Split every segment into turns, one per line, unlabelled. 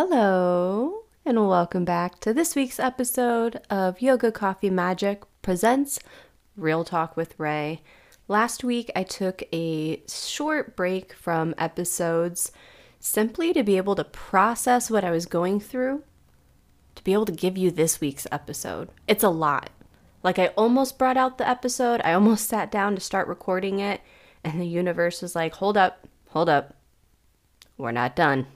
Hello, and welcome back to this week's episode of Yoga Coffee Magic presents Real Talk with Ray. Last week, I took a short break from episodes simply to be able to process what I was going through, to be able to give you this week's episode. It's a lot. Like, I almost brought out the episode, I almost sat down to start recording it, and the universe was like, hold up, hold up. We're not done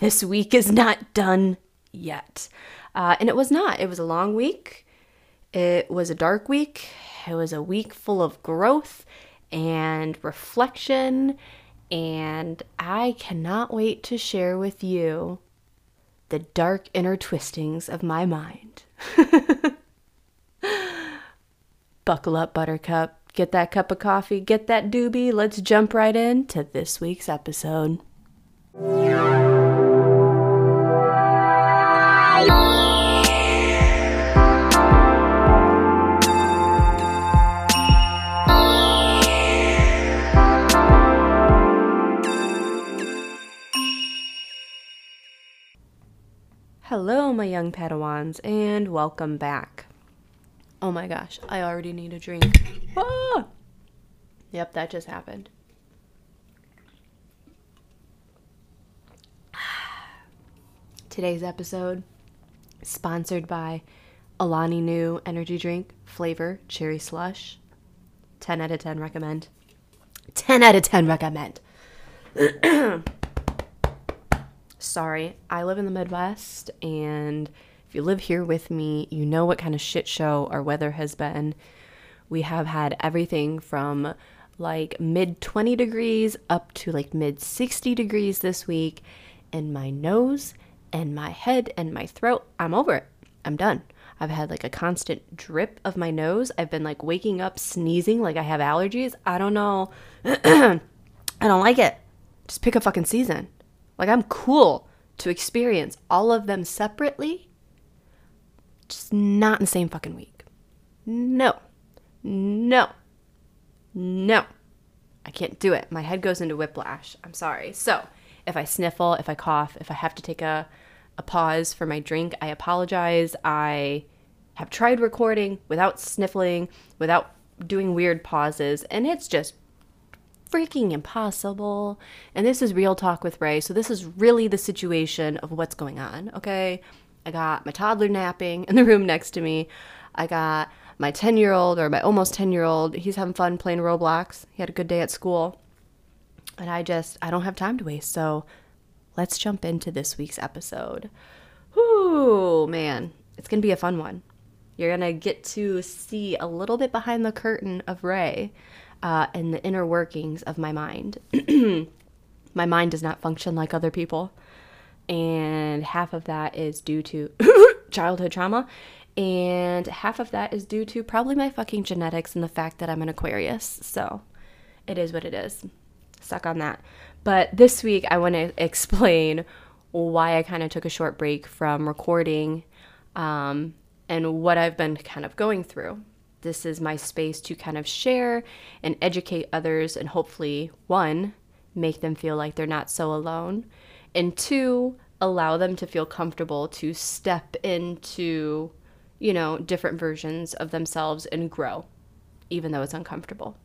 this week is not done yet. Uh, and it was not. It was a long week. It was a dark week. It was a week full of growth and reflection. And I cannot wait to share with you the dark inner twistings of my mind. Buckle up, Buttercup. Get that cup of coffee, get that doobie. Let's jump right into this week's episode. Hello, my young Padawans, and welcome back. Oh my gosh, I already need a drink. Ah! Yep, that just happened. Today's episode sponsored by Alani Nu energy drink flavor cherry slush. 10 out of 10 recommend. 10 out of 10 recommend. sorry, I live in the Midwest, and if you live here with me, you know what kind of shit show our weather has been. We have had everything from like mid 20 degrees up to like mid 60 degrees this week, and my nose and my head and my throat, I'm over it. I'm done. I've had like a constant drip of my nose. I've been like waking up sneezing like I have allergies. I don't know. I don't like it. Just pick a fucking season. Like, I'm cool to experience all of them separately, just not in the same fucking week. No. No. No. I can't do it. My head goes into whiplash. I'm sorry. So, if I sniffle, if I cough, if I have to take a, a pause for my drink, I apologize. I have tried recording without sniffling, without doing weird pauses, and it's just freaking impossible. And this is real talk with Ray. So this is really the situation of what's going on. Okay. I got my toddler napping in the room next to me. I got my 10 year old or my almost 10 year old. He's having fun playing Roblox. He had a good day at school. And I just, I don't have time to waste. So let's jump into this week's episode. Whoo, man. It's going to be a fun one. You're going to get to see a little bit behind the curtain of Ray uh, and the inner workings of my mind. my mind does not function like other people. And half of that is due to childhood trauma. And half of that is due to probably my fucking genetics and the fact that I'm an Aquarius. So it is what it is. Suck on that. But this week, I want to explain why I kind of took a short break from recording um, and what I've been kind of going through this is my space to kind of share and educate others and hopefully one make them feel like they're not so alone and two allow them to feel comfortable to step into you know different versions of themselves and grow even though it's uncomfortable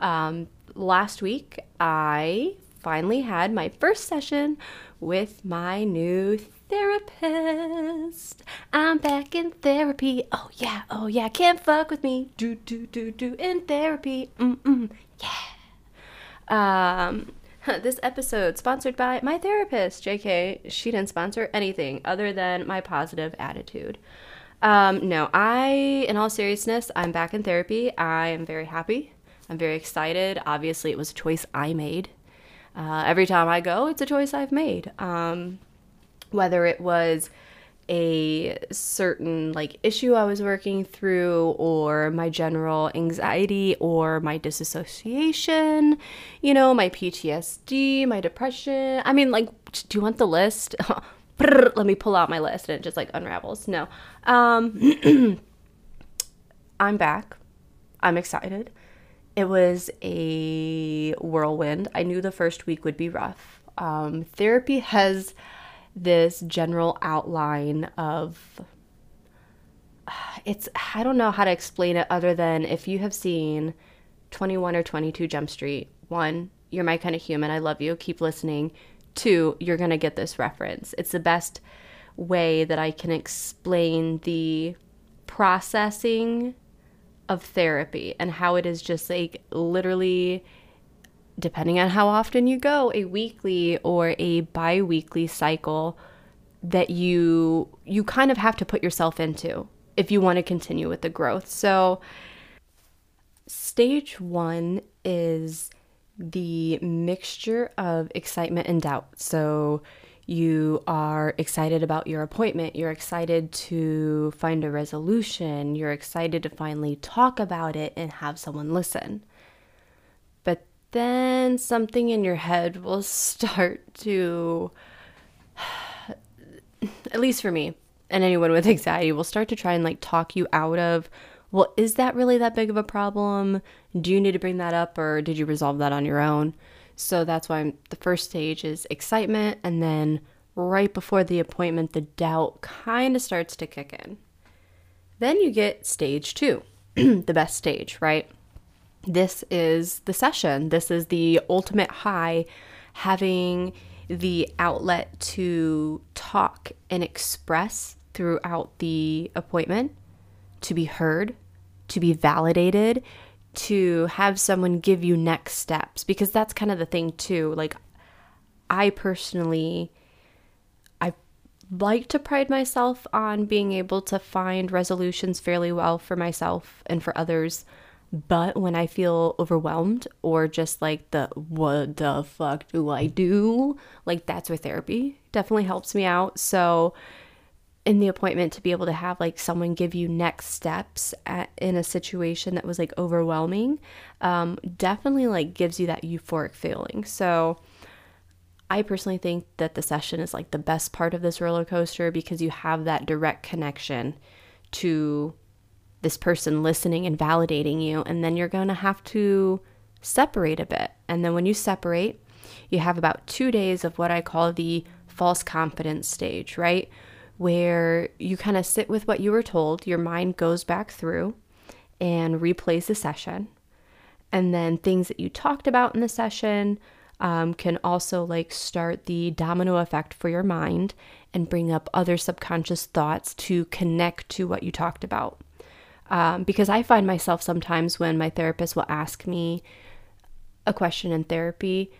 um, last week i finally had my first session with my new therapist. I'm back in therapy. Oh yeah, oh yeah, can't fuck with me. Do do do do in therapy. Mm mm. Yeah. Um this episode sponsored by my therapist. JK, she didn't sponsor anything other than my positive attitude. Um, no, I, in all seriousness, I'm back in therapy. I am very happy. I'm very excited. Obviously, it was a choice I made. Uh, every time I go, it's a choice I've made. Um, whether it was a certain like issue I was working through or my general anxiety or my disassociation, you know, my PTSD, my depression. I mean, like, do you want the list? Let me pull out my list and it just like unravels. No. Um I'm back. I'm excited. It was a whirlwind. I knew the first week would be rough. Um, therapy has this general outline of it's I don't know how to explain it other than if you have seen 21 or 22 Jump Street, one, you're my kind of human. I love you. Keep listening. Two, you're going to get this reference. It's the best way that I can explain the processing of therapy and how it is just like literally depending on how often you go, a weekly or a bi-weekly cycle that you you kind of have to put yourself into if you want to continue with the growth. So stage 1 is the mixture of excitement and doubt. So you are excited about your appointment, you're excited to find a resolution, you're excited to finally talk about it and have someone listen. But then something in your head will start to, at least for me, and anyone with anxiety will start to try and like talk you out of, well, is that really that big of a problem? Do you need to bring that up or did you resolve that on your own? So that's why I'm, the first stage is excitement, and then right before the appointment, the doubt kind of starts to kick in. Then you get stage two, the best stage, right? This is the session. This is the ultimate high, having the outlet to talk and express throughout the appointment, to be heard, to be validated, to have someone give you next steps because that's kind of the thing too like i personally i like to pride myself on being able to find resolutions fairly well for myself and for others but when i feel overwhelmed or just like the what the fuck do i do? Like that's where therapy definitely helps me out. So in the appointment to be able to have like someone give you next steps at, in a situation that was like overwhelming um, definitely like gives you that euphoric feeling. So i personally think that the session is like the best part of this roller coaster because you have that direct connection to this person listening and validating you and then you're going to have to separate a bit. And then when you separate you have about two days of what i call the false confidence stage right where you kind of sit with what you were told, your mind goes back through and replays the session. And then things that you talked about in the session um, can also like start the domino effect for your mind and bring up other subconscious thoughts to connect to what you talked about. Um, because I find myself sometimes when my therapist will ask me a question in therapy,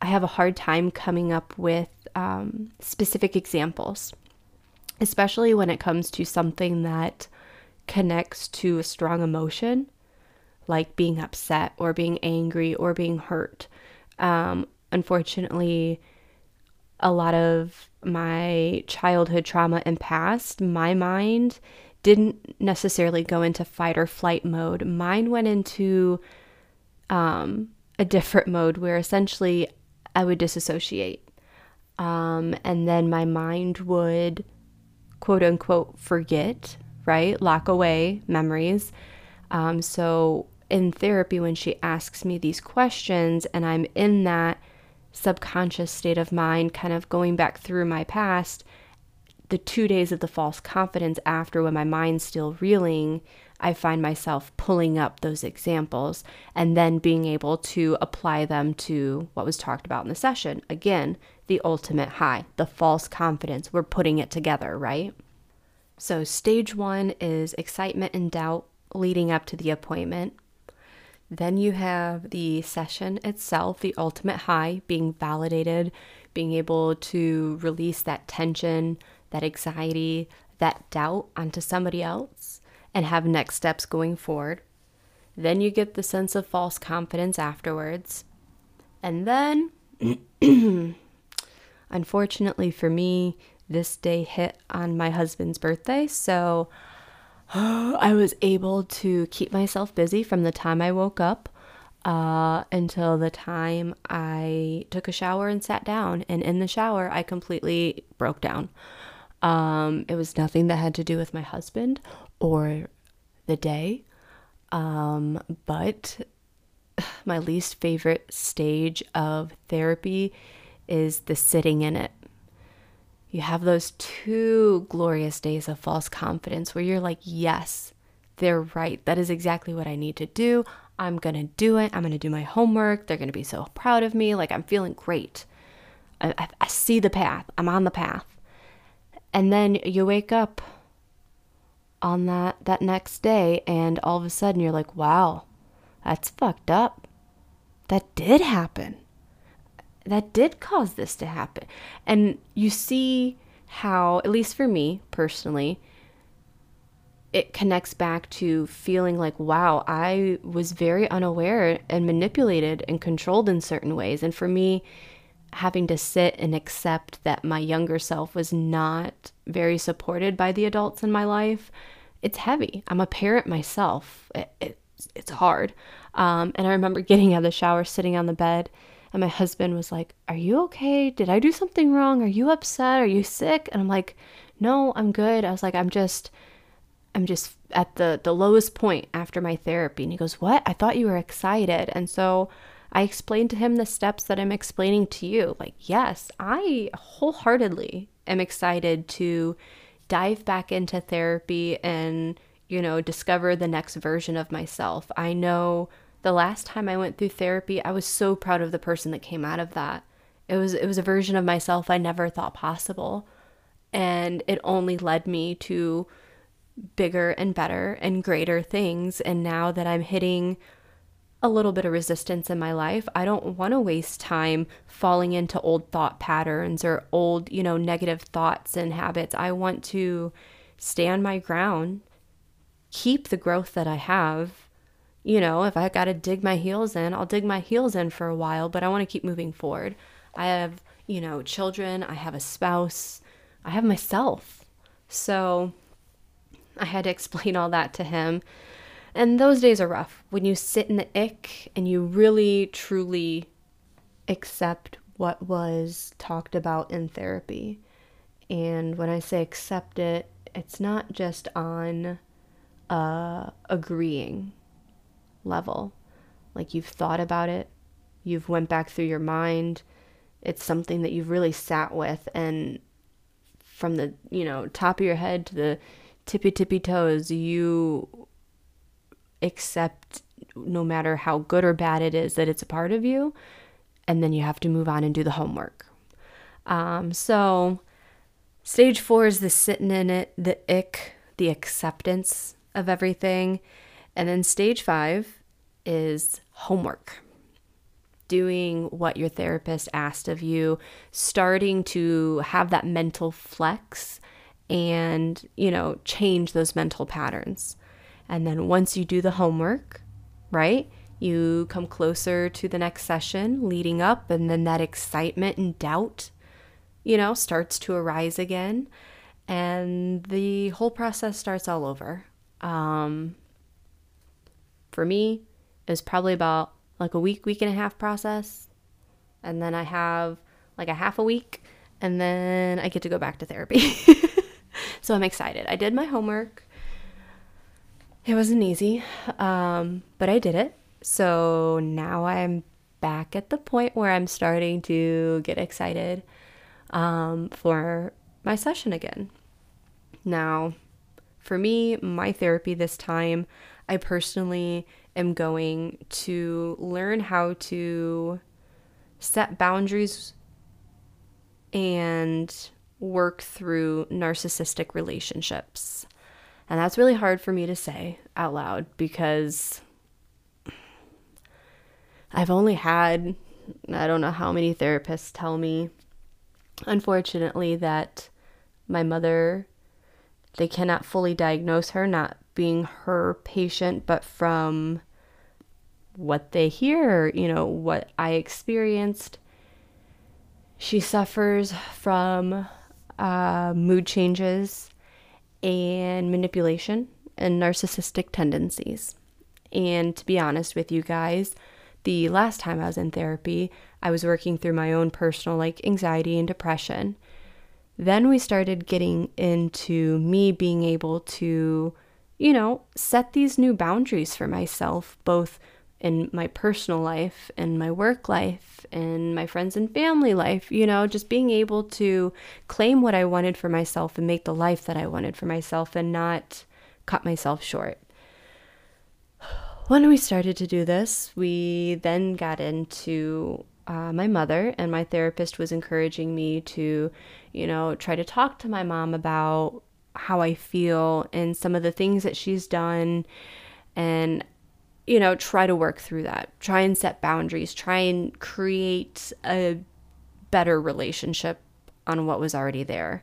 I have a hard time coming up with um, specific examples especially when it comes to something that connects to a strong emotion, like being upset or being angry or being hurt. Um, unfortunately, a lot of my childhood trauma and past, my mind didn't necessarily go into fight or flight mode. Mine went into um, a different mode where essentially I would disassociate. Um, and then my mind would quote unquote forget, right? Lock away memories. Um, so in therapy, when she asks me these questions and I'm in that subconscious state of mind, kind of going back through my past, the two days of the false confidence after when my mind's still reeling, I find myself pulling up those examples and then being able to apply them to what was talked about in the session. Again, the ultimate high, the false confidence. We're putting it together, right? So, stage one is excitement and doubt leading up to the appointment. Then you have the session itself, the ultimate high, being validated, being able to release that tension, that anxiety, that doubt onto somebody else and have next steps going forward. Then you get the sense of false confidence afterwards. And then, unfortunately for me, this day hit on my husband's birthday. So I was able to keep myself busy from the time I woke up uh, until the time I took a shower and sat down. And in the shower, I completely broke down. Um, it was nothing that had to do with my husband or the day. Um, but my least favorite stage of therapy is the sitting in it. you have those two glorious days of false confidence where you're like, yes, they're right. That is exactly what I need to do. I'm going to do it. I'm going to do my homework. They're going to be so proud of me. Like, I'm feeling great. I, I, I see the path. I'm on the path. And then you wake up on that, that next day, and all of a sudden you're like, wow, that's fucked up. That did happen. That did cause this to happen. And you see how, at least for me personally, it connects back to feeling like, wow, I was very unaware and manipulated and controlled in certain ways. And for me, having to sit and accept that my younger self was not very supported by the adults in my life, it's heavy. I'm a parent myself. It, it, it's hard. Um, and I remember getting out of the shower, sitting on the bed, and my husband was like, Are you okay? Did I do something wrong? Are you upset? Are you sick? And I'm like, No, I'm good. I was like, I'm just I'm just at the the lowest point after my therapy. And he goes, "What? I thought you were excited." And so I explained to him the steps that I'm explaining to you. Like, yes, I wholeheartedly am excited to dive back into therapy and, you know, discover the next version of myself. I know the last time I went through therapy, I was so proud of the person that came out of that. It was it was a version of myself I never thought possible. And it only led me to bigger and better and greater things. And now that I'm hitting a little bit of resistance in my life, I don't want to waste time falling into old thought patterns or old, you know, negative thoughts and habits. I want to stand my ground, keep the growth that I have. You know, if I got to dig my heels in, I'll dig my heels in for a while, but I want to keep moving forward. I have, you know, children, I have a spouse, I have myself. So, I had to explain all that to him. And those days are rough when you sit in the ick and you really truly accept what was talked about in therapy. And when I say accept it, it's not just on a agreeing level. Like you've thought about it, you've went back through your mind. It's something that you've really sat with and from the, you know, top of your head to the tippy tippy toes, you accept no matter how good or bad it is that it's a part of you, and then you have to move on and do the homework. Um, so, stage four is the sitting in it, the ick, the acceptance of everything. And then stage five is homework. Doing what your therapist asked of you, starting to have that mental flex and, you know, change those mental patterns. And then once you do the homework, right, you come closer to the next session leading up, and then that excitement and doubt, you know, starts to arise again. And the whole process starts all over. Um, for me, it was probably about like a week, week and a half process. And then I have like a half a week, and then I get to go back to therapy. So I'm excited. I did my homework. It wasn't easy, um, but I did it. So now I'm back at the point where I'm starting to get excited um, for my session again. Now, for me, my therapy this time, I personally am going to learn how to set boundaries and work through narcissistic relationships. And that's really hard for me to say out loud because I've only had, I don't know how many therapists tell me, unfortunately, that my mother, they cannot fully diagnose her, not being her patient, but from what they hear, you know, what I experienced. She suffers from uh, mood changes, and manipulation and narcissistic tendencies. And to be honest with you guys, the last time I was in therapy, I was working through my own personal like anxiety and depression. Then we started getting into me being able to, you know, set these new boundaries for myself, both in my personal life and my work life and my friends and family life, you know, just being able to claim what I wanted for myself and make the life that I wanted for myself and not cut myself short. When we started to do this, we then got into uh, my mother, and my therapist was encouraging me to, you know, try to talk to my mom about how I feel and some of the things that she's done and you know, try to work through that. Try and set boundaries. Try and create a better relationship on what was already there.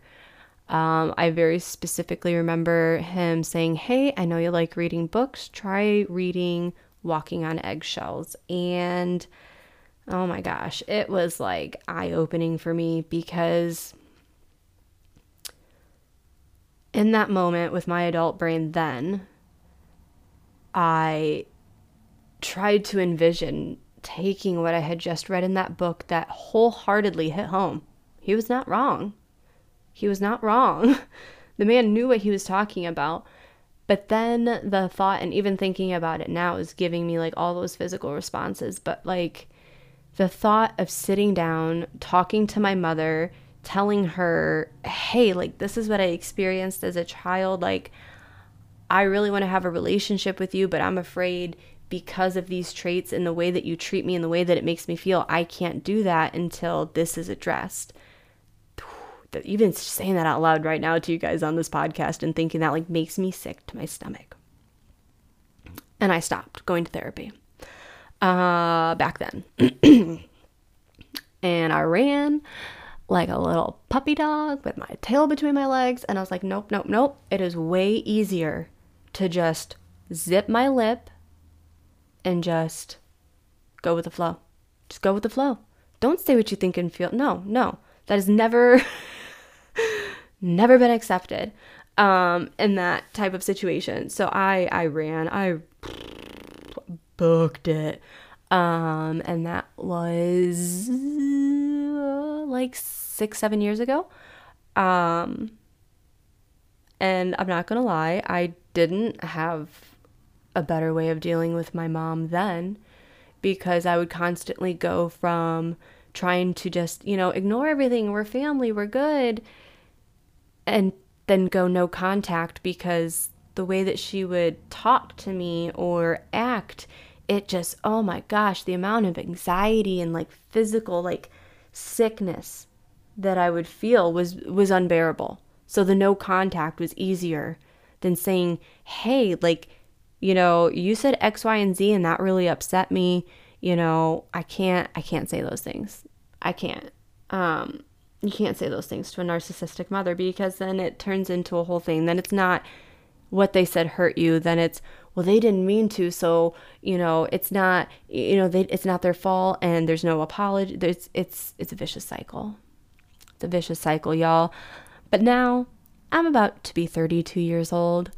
Um, I very specifically remember him saying, Hey, I know you like reading books. Try reading Walking on Eggshells. And oh my gosh, it was like eye opening for me because in that moment with my adult brain, then I tried to envision taking what I had just read in that book that wholeheartedly hit home. He was not wrong. He was not wrong. the man knew what he was talking about. But then the thought, and even thinking about it now, is giving me like all those physical responses. But like the thought of sitting down, talking to my mother, telling her, hey, like this is what I experienced as a child. Like, I really want to have a relationship with you, but I'm afraid because of these traits and the way that you treat me and the way that it makes me feel, I can't do that until this is addressed. Even saying that out loud right now to you guys on this podcast and thinking that like makes me sick to my stomach. And I stopped going to therapy uh, back then. and I ran like a little puppy dog with my tail between my legs. And I was like, nope, nope, nope. It is way easier to just zip my lip and just go with the flow. Just go with the flow. Don't say what you think and feel. No, no. That has never never been accepted um in that type of situation. So I I ran. I booked it. Um and that was like 6 7 years ago. Um and I'm not going to lie, I didn't have a better way of dealing with my mom then because I would constantly go from trying to just, you know, ignore everything, we're family, we're good, and then go no contact because the way that she would talk to me or act, it just, oh my gosh, the amount of anxiety and like physical, like sickness that I would feel was was unbearable. So the no contact was easier than saying, "Hey, like you know, you said X, Y, and Z, and that really upset me. You know, I can't, I can't say those things. I can't. Um, you can't say those things to a narcissistic mother because then it turns into a whole thing. Then it's not what they said hurt you. Then it's, well, they didn't mean to. So, you know, it's not, you know, they, it's not their fault and there's no apology. There's, it's, it's a vicious cycle. It's a vicious cycle, y'all. But now I'm about to be 32 years old.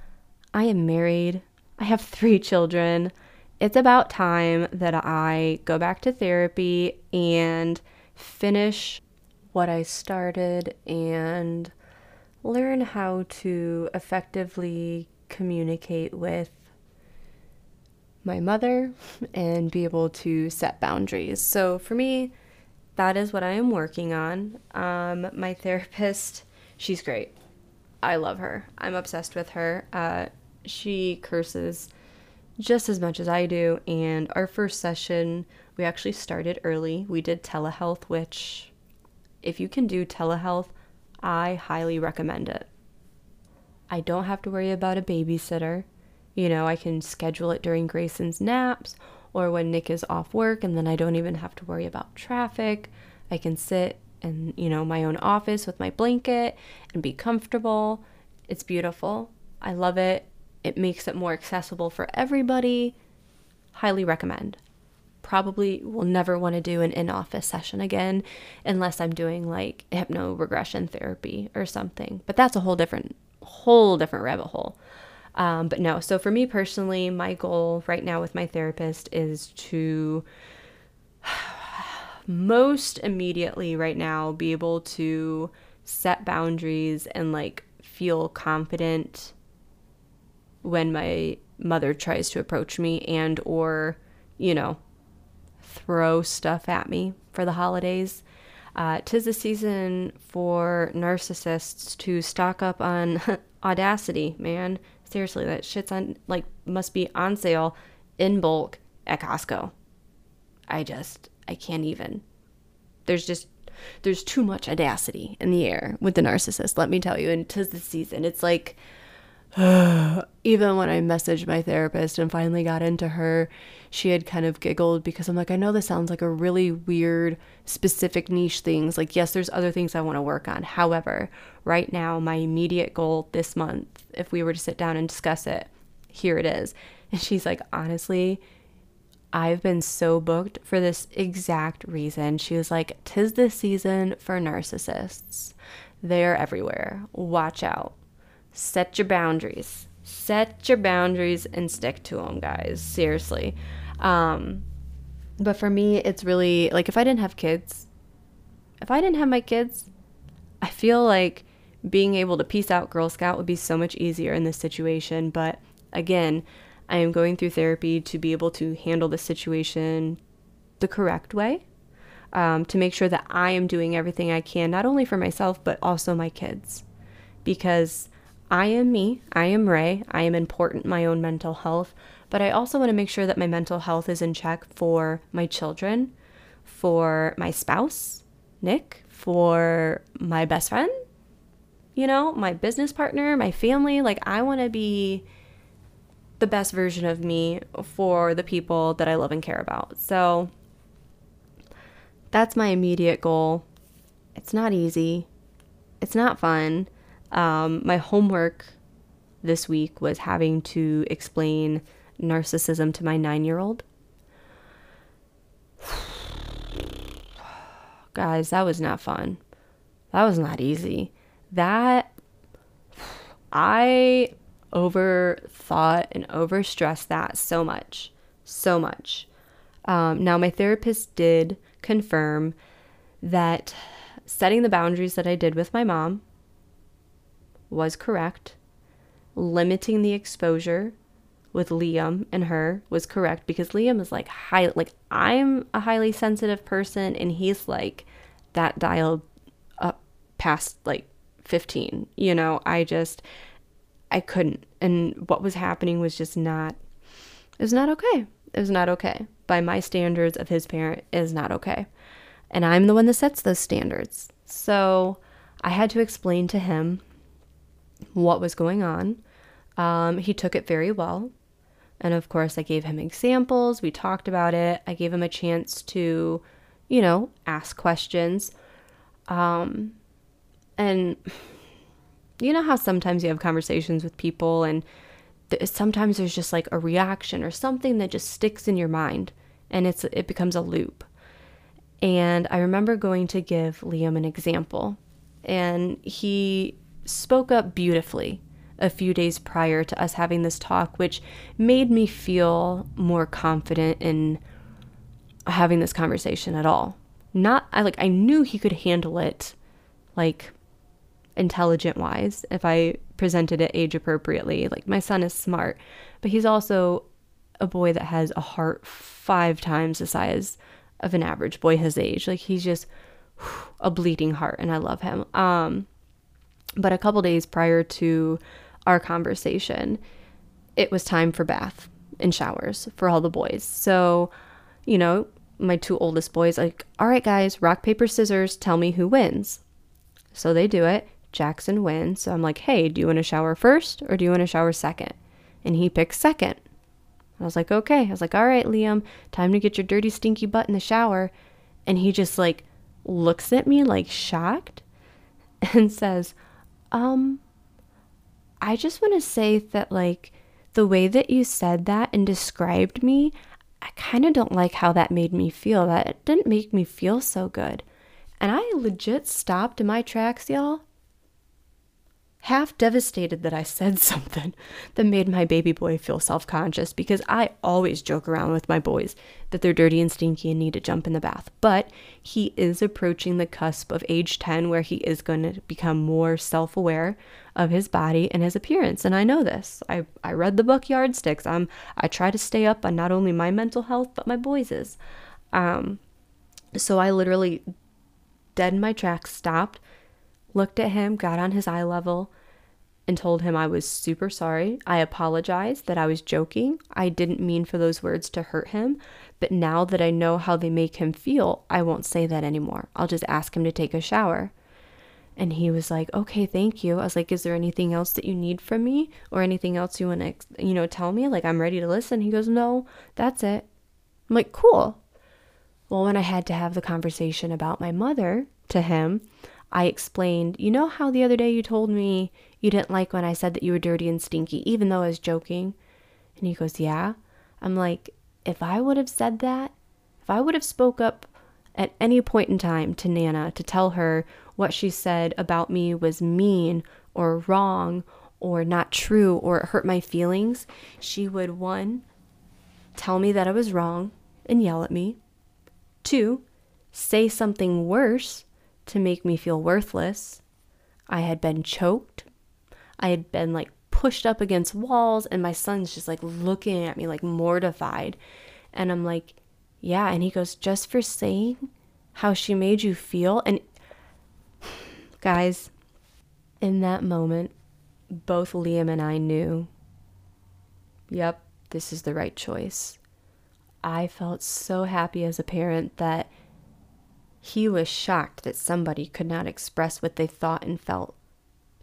I am married. I have three children. It's about time that I go back to therapy and finish what I started and learn how to effectively communicate with my mother and be able to set boundaries. So for me, that is what I am working on. Um, my therapist, she's great. I love her. I'm obsessed with her. Uh, she curses just as much as I do. And our first session, we actually started early. We did telehealth, which, if you can do telehealth, I highly recommend it. I don't have to worry about a babysitter. You know, I can schedule it during Grayson's naps or when Nick is off work, and then I don't even have to worry about traffic. I can sit in, you know, my own office with my blanket and be comfortable. It's beautiful. I love it. It makes it more accessible for everybody. Highly recommend. Probably will never want to do an in office session again unless I'm doing like hypno regression therapy or something. But that's a whole different, whole different rabbit hole. Um, but no, so for me personally, my goal right now with my therapist is to most immediately right now be able to set boundaries and like feel confident when my mother tries to approach me and or you know, throw stuff at me for the holidays. Uh, tis the season for narcissists to stock up on Audacity, man. Seriously, that shit's on, like, must be on sale in bulk at Costco. I just, I can't even. There's just, there's too much audacity in the air with the narcissist, let me tell you. And tis the season. It's like, even when I messaged my therapist and finally got into her, she had kind of giggled because I'm like, I know this sounds like a really weird, specific niche things. Like, yes, there's other things I want to work on. However, right now, my immediate goal this month, if we were to sit down and discuss it, here it is. And she's like, honestly, I've been so booked for this exact reason. She was like, Tis the season for narcissists. They're everywhere. Watch out set your boundaries. Set your boundaries and stick to them, guys. Seriously. Um, but for me, it's really like if I didn't have kids, if I didn't have my kids, I feel like being able to peace out Girl Scout would be so much easier in this situation. But again, I am going through therapy to be able to handle the situation the correct way, um, to make sure that I am doing everything I can, not only for myself, but also my kids. Because I am me, I am Ray, I am important my own mental health, but I also want to make sure that my mental health is in check for my children, for my spouse, Nick, for my best friend, you know, my business partner, my family. Like, I want to be the best version of me for the people that I love and care about. So, that's my immediate goal. It's not easy, it's not fun. Um, my homework this week was having to explain narcissism to my nine year old. Guys, that was not fun. That was not easy. That I overthought and overstressed that so much. So much. Um, now, my therapist did confirm that setting the boundaries that I did with my mom was correct. Limiting the exposure with Liam and her was correct because Liam is like high like I'm a highly sensitive person and he's like that dialed up past like 15. You know, I just I couldn't and what was happening was just not it was not okay. It was not okay. By my standards of his parent is not okay. And I'm the one that sets those standards. So I had to explain to him what was going on. Um, he took it very well. And of course, I gave him examples. We talked about it. I gave him a chance to, you know, ask questions. Um, and you know how sometimes you have conversations with people and th- sometimes there's just like a reaction or something that just sticks in your mind and it's it becomes a loop. And I remember going to give Liam an example and he spoke up beautifully a few days prior to us having this talk, which made me feel more confident in having this conversation at all. Not I like I knew he could handle it like intelligent wise if I presented it age appropriately. Like my son is smart, but he's also a boy that has a heart five times the size of an average boy his age. Like he's just whew, a bleeding heart and I love him. Um but a couple days prior to our conversation, it was time for bath and showers for all the boys. So, you know, my two oldest boys like, "All right guys, rock paper scissors, tell me who wins." So they do it. Jackson wins. So I'm like, "Hey, do you want to shower first or do you want to shower second? And he picks second. I was like, "Okay." I was like, "All right, Liam, time to get your dirty stinky butt in the shower." And he just like looks at me like shocked and says, um, I just want to say that, like, the way that you said that and described me, I kind of don't like how that made me feel. That didn't make me feel so good. And I legit stopped in my tracks, y'all. Half devastated that I said something that made my baby boy feel self conscious because I always joke around with my boys that they're dirty and stinky and need to jump in the bath. But he is approaching the cusp of age 10 where he is going to become more self aware of his body and his appearance. And I know this. I, I read the book Yardsticks. I'm, I try to stay up on not only my mental health, but my boys's. Um, so I literally dead in my tracks, stopped, looked at him, got on his eye level, and told him I was super sorry. I apologized that I was joking. I didn't mean for those words to hurt him, but now that I know how they make him feel, I won't say that anymore. I'll just ask him to take a shower. And he was like, "Okay, thank you." I was like, "Is there anything else that you need from me or anything else you want to, you know, tell me? Like I'm ready to listen." He goes, "No, that's it." I'm like, "Cool." Well, when I had to have the conversation about my mother to him, I explained, you know how the other day you told me you didn't like when I said that you were dirty and stinky, even though I was joking? And he goes, Yeah. I'm like, if I would have said that, if I would have spoke up at any point in time to Nana to tell her what she said about me was mean or wrong or not true or it hurt my feelings, she would one, tell me that I was wrong and yell at me. Two, say something worse to make me feel worthless. I had been choked. I had been like pushed up against walls, and my son's just like looking at me like mortified. And I'm like, yeah. And he goes, just for saying how she made you feel. And guys, in that moment, both Liam and I knew, yep, this is the right choice. I felt so happy as a parent that he was shocked that somebody could not express what they thought and felt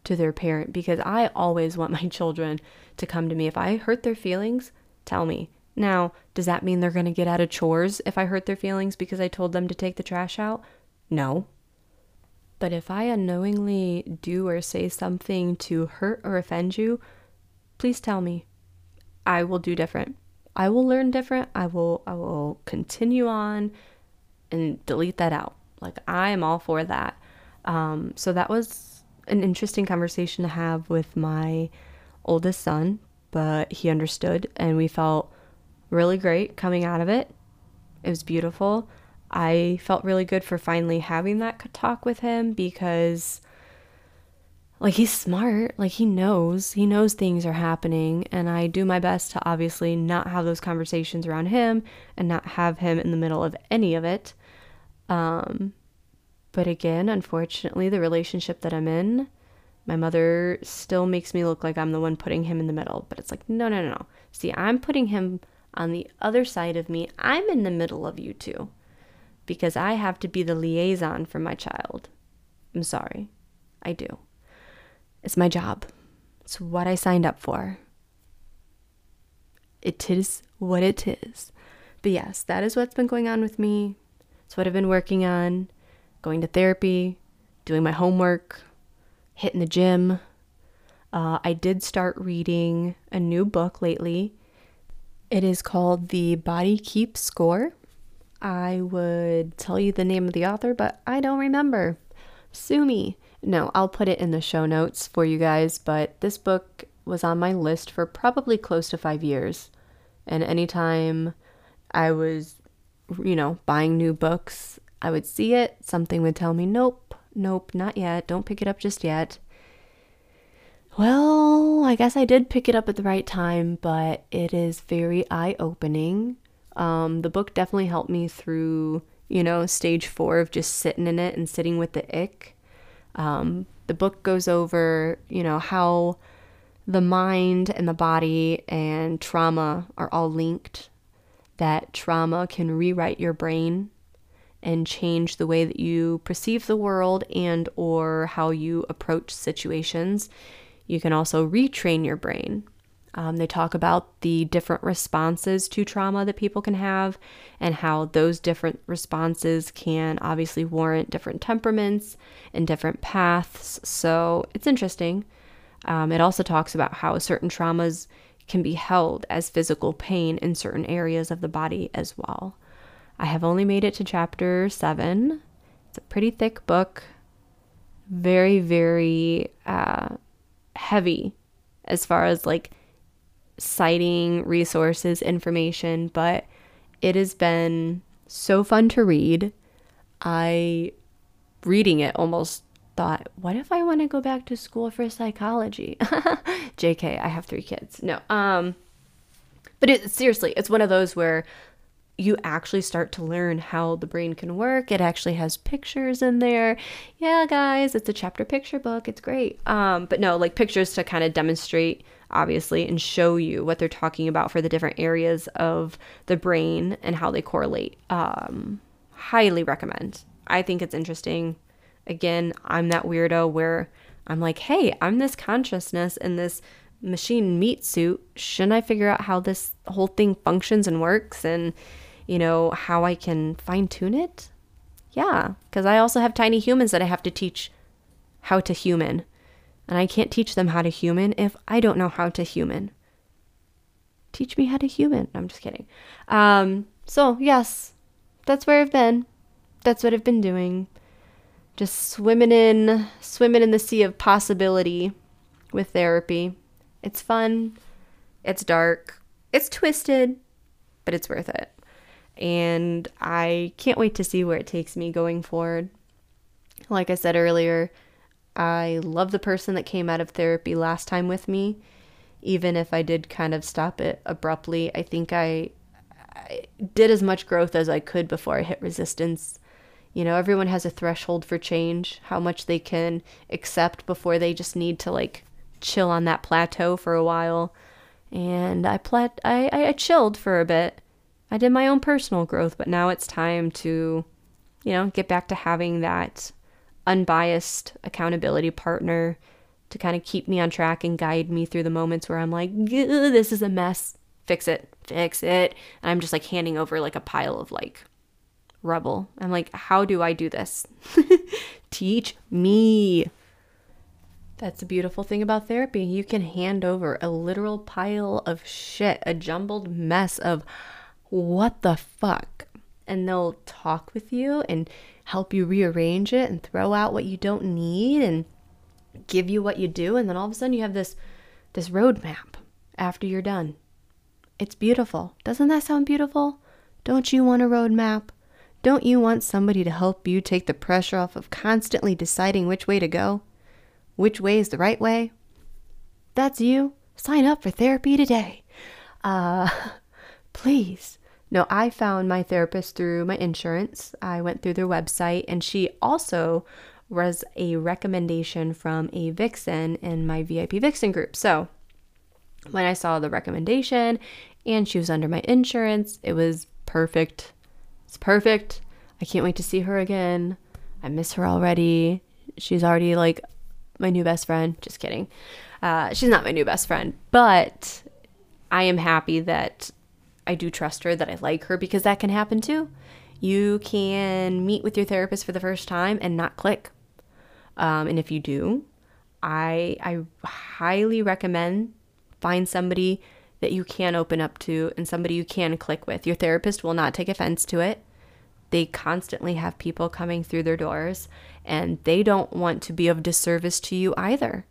to their parent because I always want my children to come to me. If I hurt their feelings, tell me. Now, does that mean they're going to get out of chores if I hurt their feelings because I told them to take the trash out? No. But if I unknowingly do or say something to hurt or offend you, please tell me. I will do different. I will learn different. I will I will continue on and delete that out. Like I am all for that. Um, so that was an interesting conversation to have with my oldest son, but he understood and we felt really great coming out of it. It was beautiful. I felt really good for finally having that talk with him because like he's smart, like he knows, he knows things are happening and I do my best to obviously not have those conversations around him and not have him in the middle of any of it. Um, but again, unfortunately, the relationship that I'm in, my mother still makes me look like I'm the one putting him in the middle. But it's like, no, no, no, no. See, I'm putting him on the other side of me. I'm in the middle of you two because I have to be the liaison for my child. I'm sorry. I do. It's my job. It's what I signed up for. It is what it is. But yes, that is what's been going on with me. It's what I've been working on going to therapy, doing my homework, hitting the gym. Uh, I did start reading a new book lately. It is called The Body Keeps Score. I would tell you the name of the author, but I don't remember. Sue me. No, I'll put it in the show notes for you guys, but this book was on my list for probably close to five years. And anytime I was you know, buying new books, I would see it, something would tell me, nope, nope, not yet, don't pick it up just yet. Well, I guess I did pick it up at the right time, but it is very eye opening. Um, the book definitely helped me through, you know, stage four of just sitting in it and sitting with the ick. Um, the book goes over, you know, how the mind and the body and trauma are all linked that trauma can rewrite your brain and change the way that you perceive the world and or how you approach situations. You can also retrain your brain. Um, they talk about the different responses to trauma that people can have and how those different responses can obviously warrant different temperaments and different paths. So it's interesting. Um, it also talks about how certain traumas can be held as physical pain in certain areas of the body as well. I have only made it to chapter seven. It's a pretty thick book, very, very uh, heavy as far as like citing resources, information, but it has been so fun to read. I reading it almost thought, what if I want to go back to school for psychology? JK, I have three kids. No. Um but it seriously, it's one of those where you actually start to learn how the brain can work. It actually has pictures in there. Yeah, guys, it's a chapter picture book. It's great. Um, but no, like pictures to kind of demonstrate, obviously, and show you what they're talking about for the different areas of the brain and how they correlate. Um, highly recommend. I think it's interesting. Again, I'm that weirdo where I'm like, hey, I'm this consciousness in this machine meat suit. Shouldn't I figure out how this whole thing functions and works and, you know, how I can fine tune it? Yeah, because I also have tiny humans that I have to teach how to human. And I can't teach them how to human if I don't know how to human. Teach me how to human. I'm just kidding. Um, so, yes, that's where I've been. That's what I've been doing. Just swimming in, swimming in the sea of possibility with therapy. It's fun, it's dark, it's twisted, but it's worth it. And I can't wait to see where it takes me going forward. Like I said earlier, I love the person that came out of therapy last time with me. Even if I did kind of stop it abruptly, I think I, I did as much growth as I could before I hit resistance. You know, everyone has a threshold for change, how much they can accept before they just need to like chill on that plateau for a while. And I plat I, I chilled for a bit. I did my own personal growth, but now it's time to, you know, get back to having that unbiased accountability partner to kind of keep me on track and guide me through the moments where I'm like, this is a mess. Fix it, fix it. And I'm just like handing over like a pile of like rubble. I'm like, how do I do this? Teach me. That's the beautiful thing about therapy. You can hand over a literal pile of shit, a jumbled mess of what the fuck. And they'll talk with you and help you rearrange it and throw out what you don't need and give you what you do. And then all of a sudden you have this this roadmap after you're done. It's beautiful. Doesn't that sound beautiful? Don't you want a roadmap? Don't you want somebody to help you take the pressure off of constantly deciding which way to go? which way is the right way? That's you. Sign up for therapy today. Uh, please. No, I found my therapist through my insurance. I went through their website, and she also was a recommendation from a Vixen in my VIP Vixen group. So when I saw the recommendation and she was under my insurance, it was perfect. It's perfect. I can't wait to see her again. I miss her already. She's already like my new best friend. Just kidding. Uh, she's not my new best friend, but I am happy that I do trust her, that I like her, because that can happen too. You can meet with your therapist for the first time and not click. Um, and if you do, I I highly recommend find somebody that you can open up to and somebody you can click with. Your therapist will not take offense to it. They constantly have people coming through their doors and they don't want to be of disservice to you either.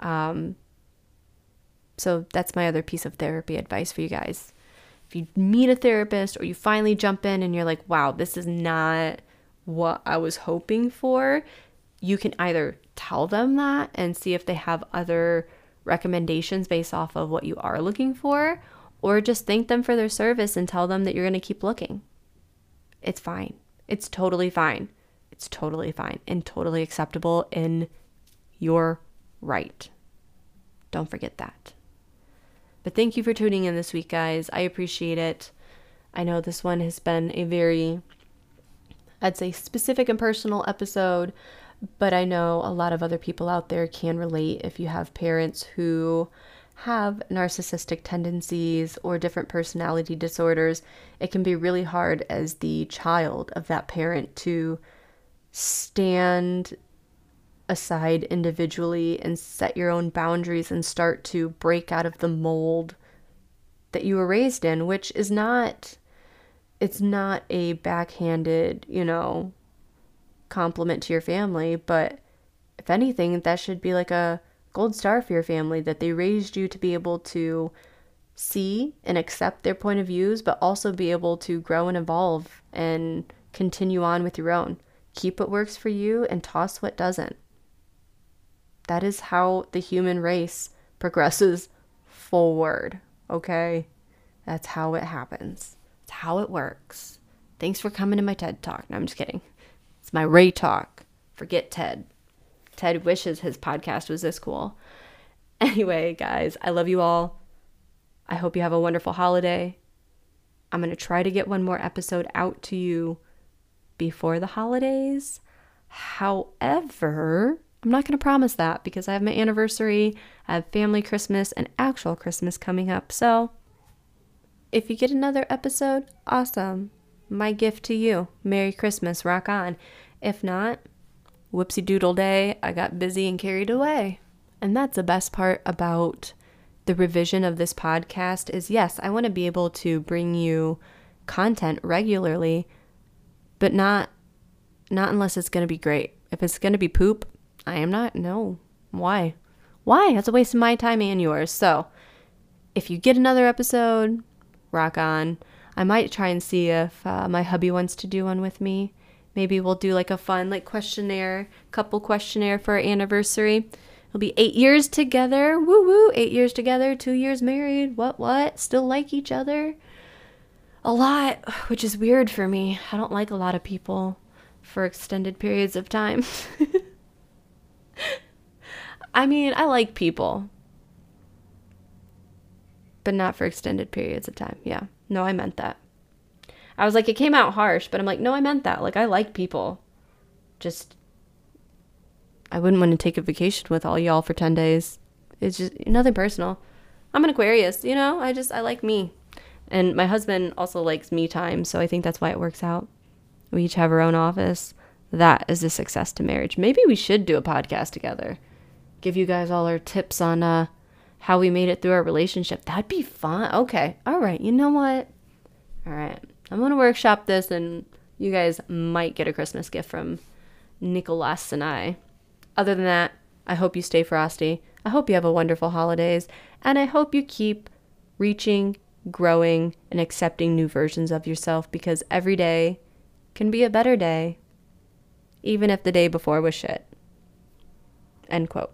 Um, so that's my other piece of therapy advice for you guys. If you meet a therapist or you finally jump in and you're like, wow, this is not what I was hoping for, you can either tell them that and see if they have other recommendations based off of what you are looking for, or just thank them for their service and tell them that you're going to keep looking. It's fine. It's totally fine. It's totally fine and totally acceptable in your right. Don't forget that. But thank you for tuning in this week, guys. I appreciate it. I know this one has been a very, I'd say, specific and personal episode, but I know a lot of other people out there can relate if you have parents who have narcissistic tendencies or different personality disorders. It can be really hard as the child of that parent to stand aside individually and set your own boundaries and start to break out of the mold that you were raised in, which is not it's not a backhanded, you know, compliment to your family, but if anything, that should be like a gold star for your family that they raised you to be able to see and accept their point of views, but also be able to grow and evolve and continue on with your own. Keep what works for you and toss what doesn't. That is how the human race progresses forward, okay? That's how it happens. It's how it works. Thanks for coming to my TED Talk. No, I'm just kidding. My Ray Talk. Forget Ted. Ted wishes his podcast was this cool. Anyway, guys, I love you all. I hope you have a wonderful holiday. I'm going to try to get one more episode out to you before the holidays. However, I'm not going to promise that because I have my anniversary, I have family Christmas, and actual Christmas coming up. So, if you get another episode, awesome. My gift to you. Merry Christmas. Rock on. If not, whoopsie doodle day. I got busy and carried away. And that's the best part about the revision of this podcast is yes, I want to be able to bring you content regularly, but not not unless it's going to be great. If it's going to be poop, I am not. No. Why? Why? That's a waste of my time and yours. So, if you get another episode, rock on. I might try and see if uh, my hubby wants to do one with me. Maybe we'll do like a fun like questionnaire, couple questionnaire for our anniversary. It'll be eight years together. Woo woo. Eight years together, two years married. What, what? Still like each other? A lot, which is weird for me. I don't like a lot of people for extended periods of time. I mean, I like people, but not for extended periods of time. Yeah. No, I meant that. I was like, it came out harsh, but I'm like, no, I meant that. Like, I like people. Just I wouldn't want to take a vacation with all y'all for 10 days. It's just nothing personal. I'm an Aquarius, you know? I just, I like me. And my husband also likes me time, so I think that's why it works out. We each have our own office. That is a success to marriage. Maybe we should do a podcast together. Give you guys all our tips on uh, how we made it through our relationship. That'd be fun. Okay. All right. You know what? All right. I'm going to workshop this and you guys might get a Christmas gift from Nicholas and I. Other than that, I hope you stay frosty. I hope you have a wonderful holidays and I hope you keep reaching, growing, and accepting new versions of yourself because every day can be a better day, even if the day before was shit. End quote.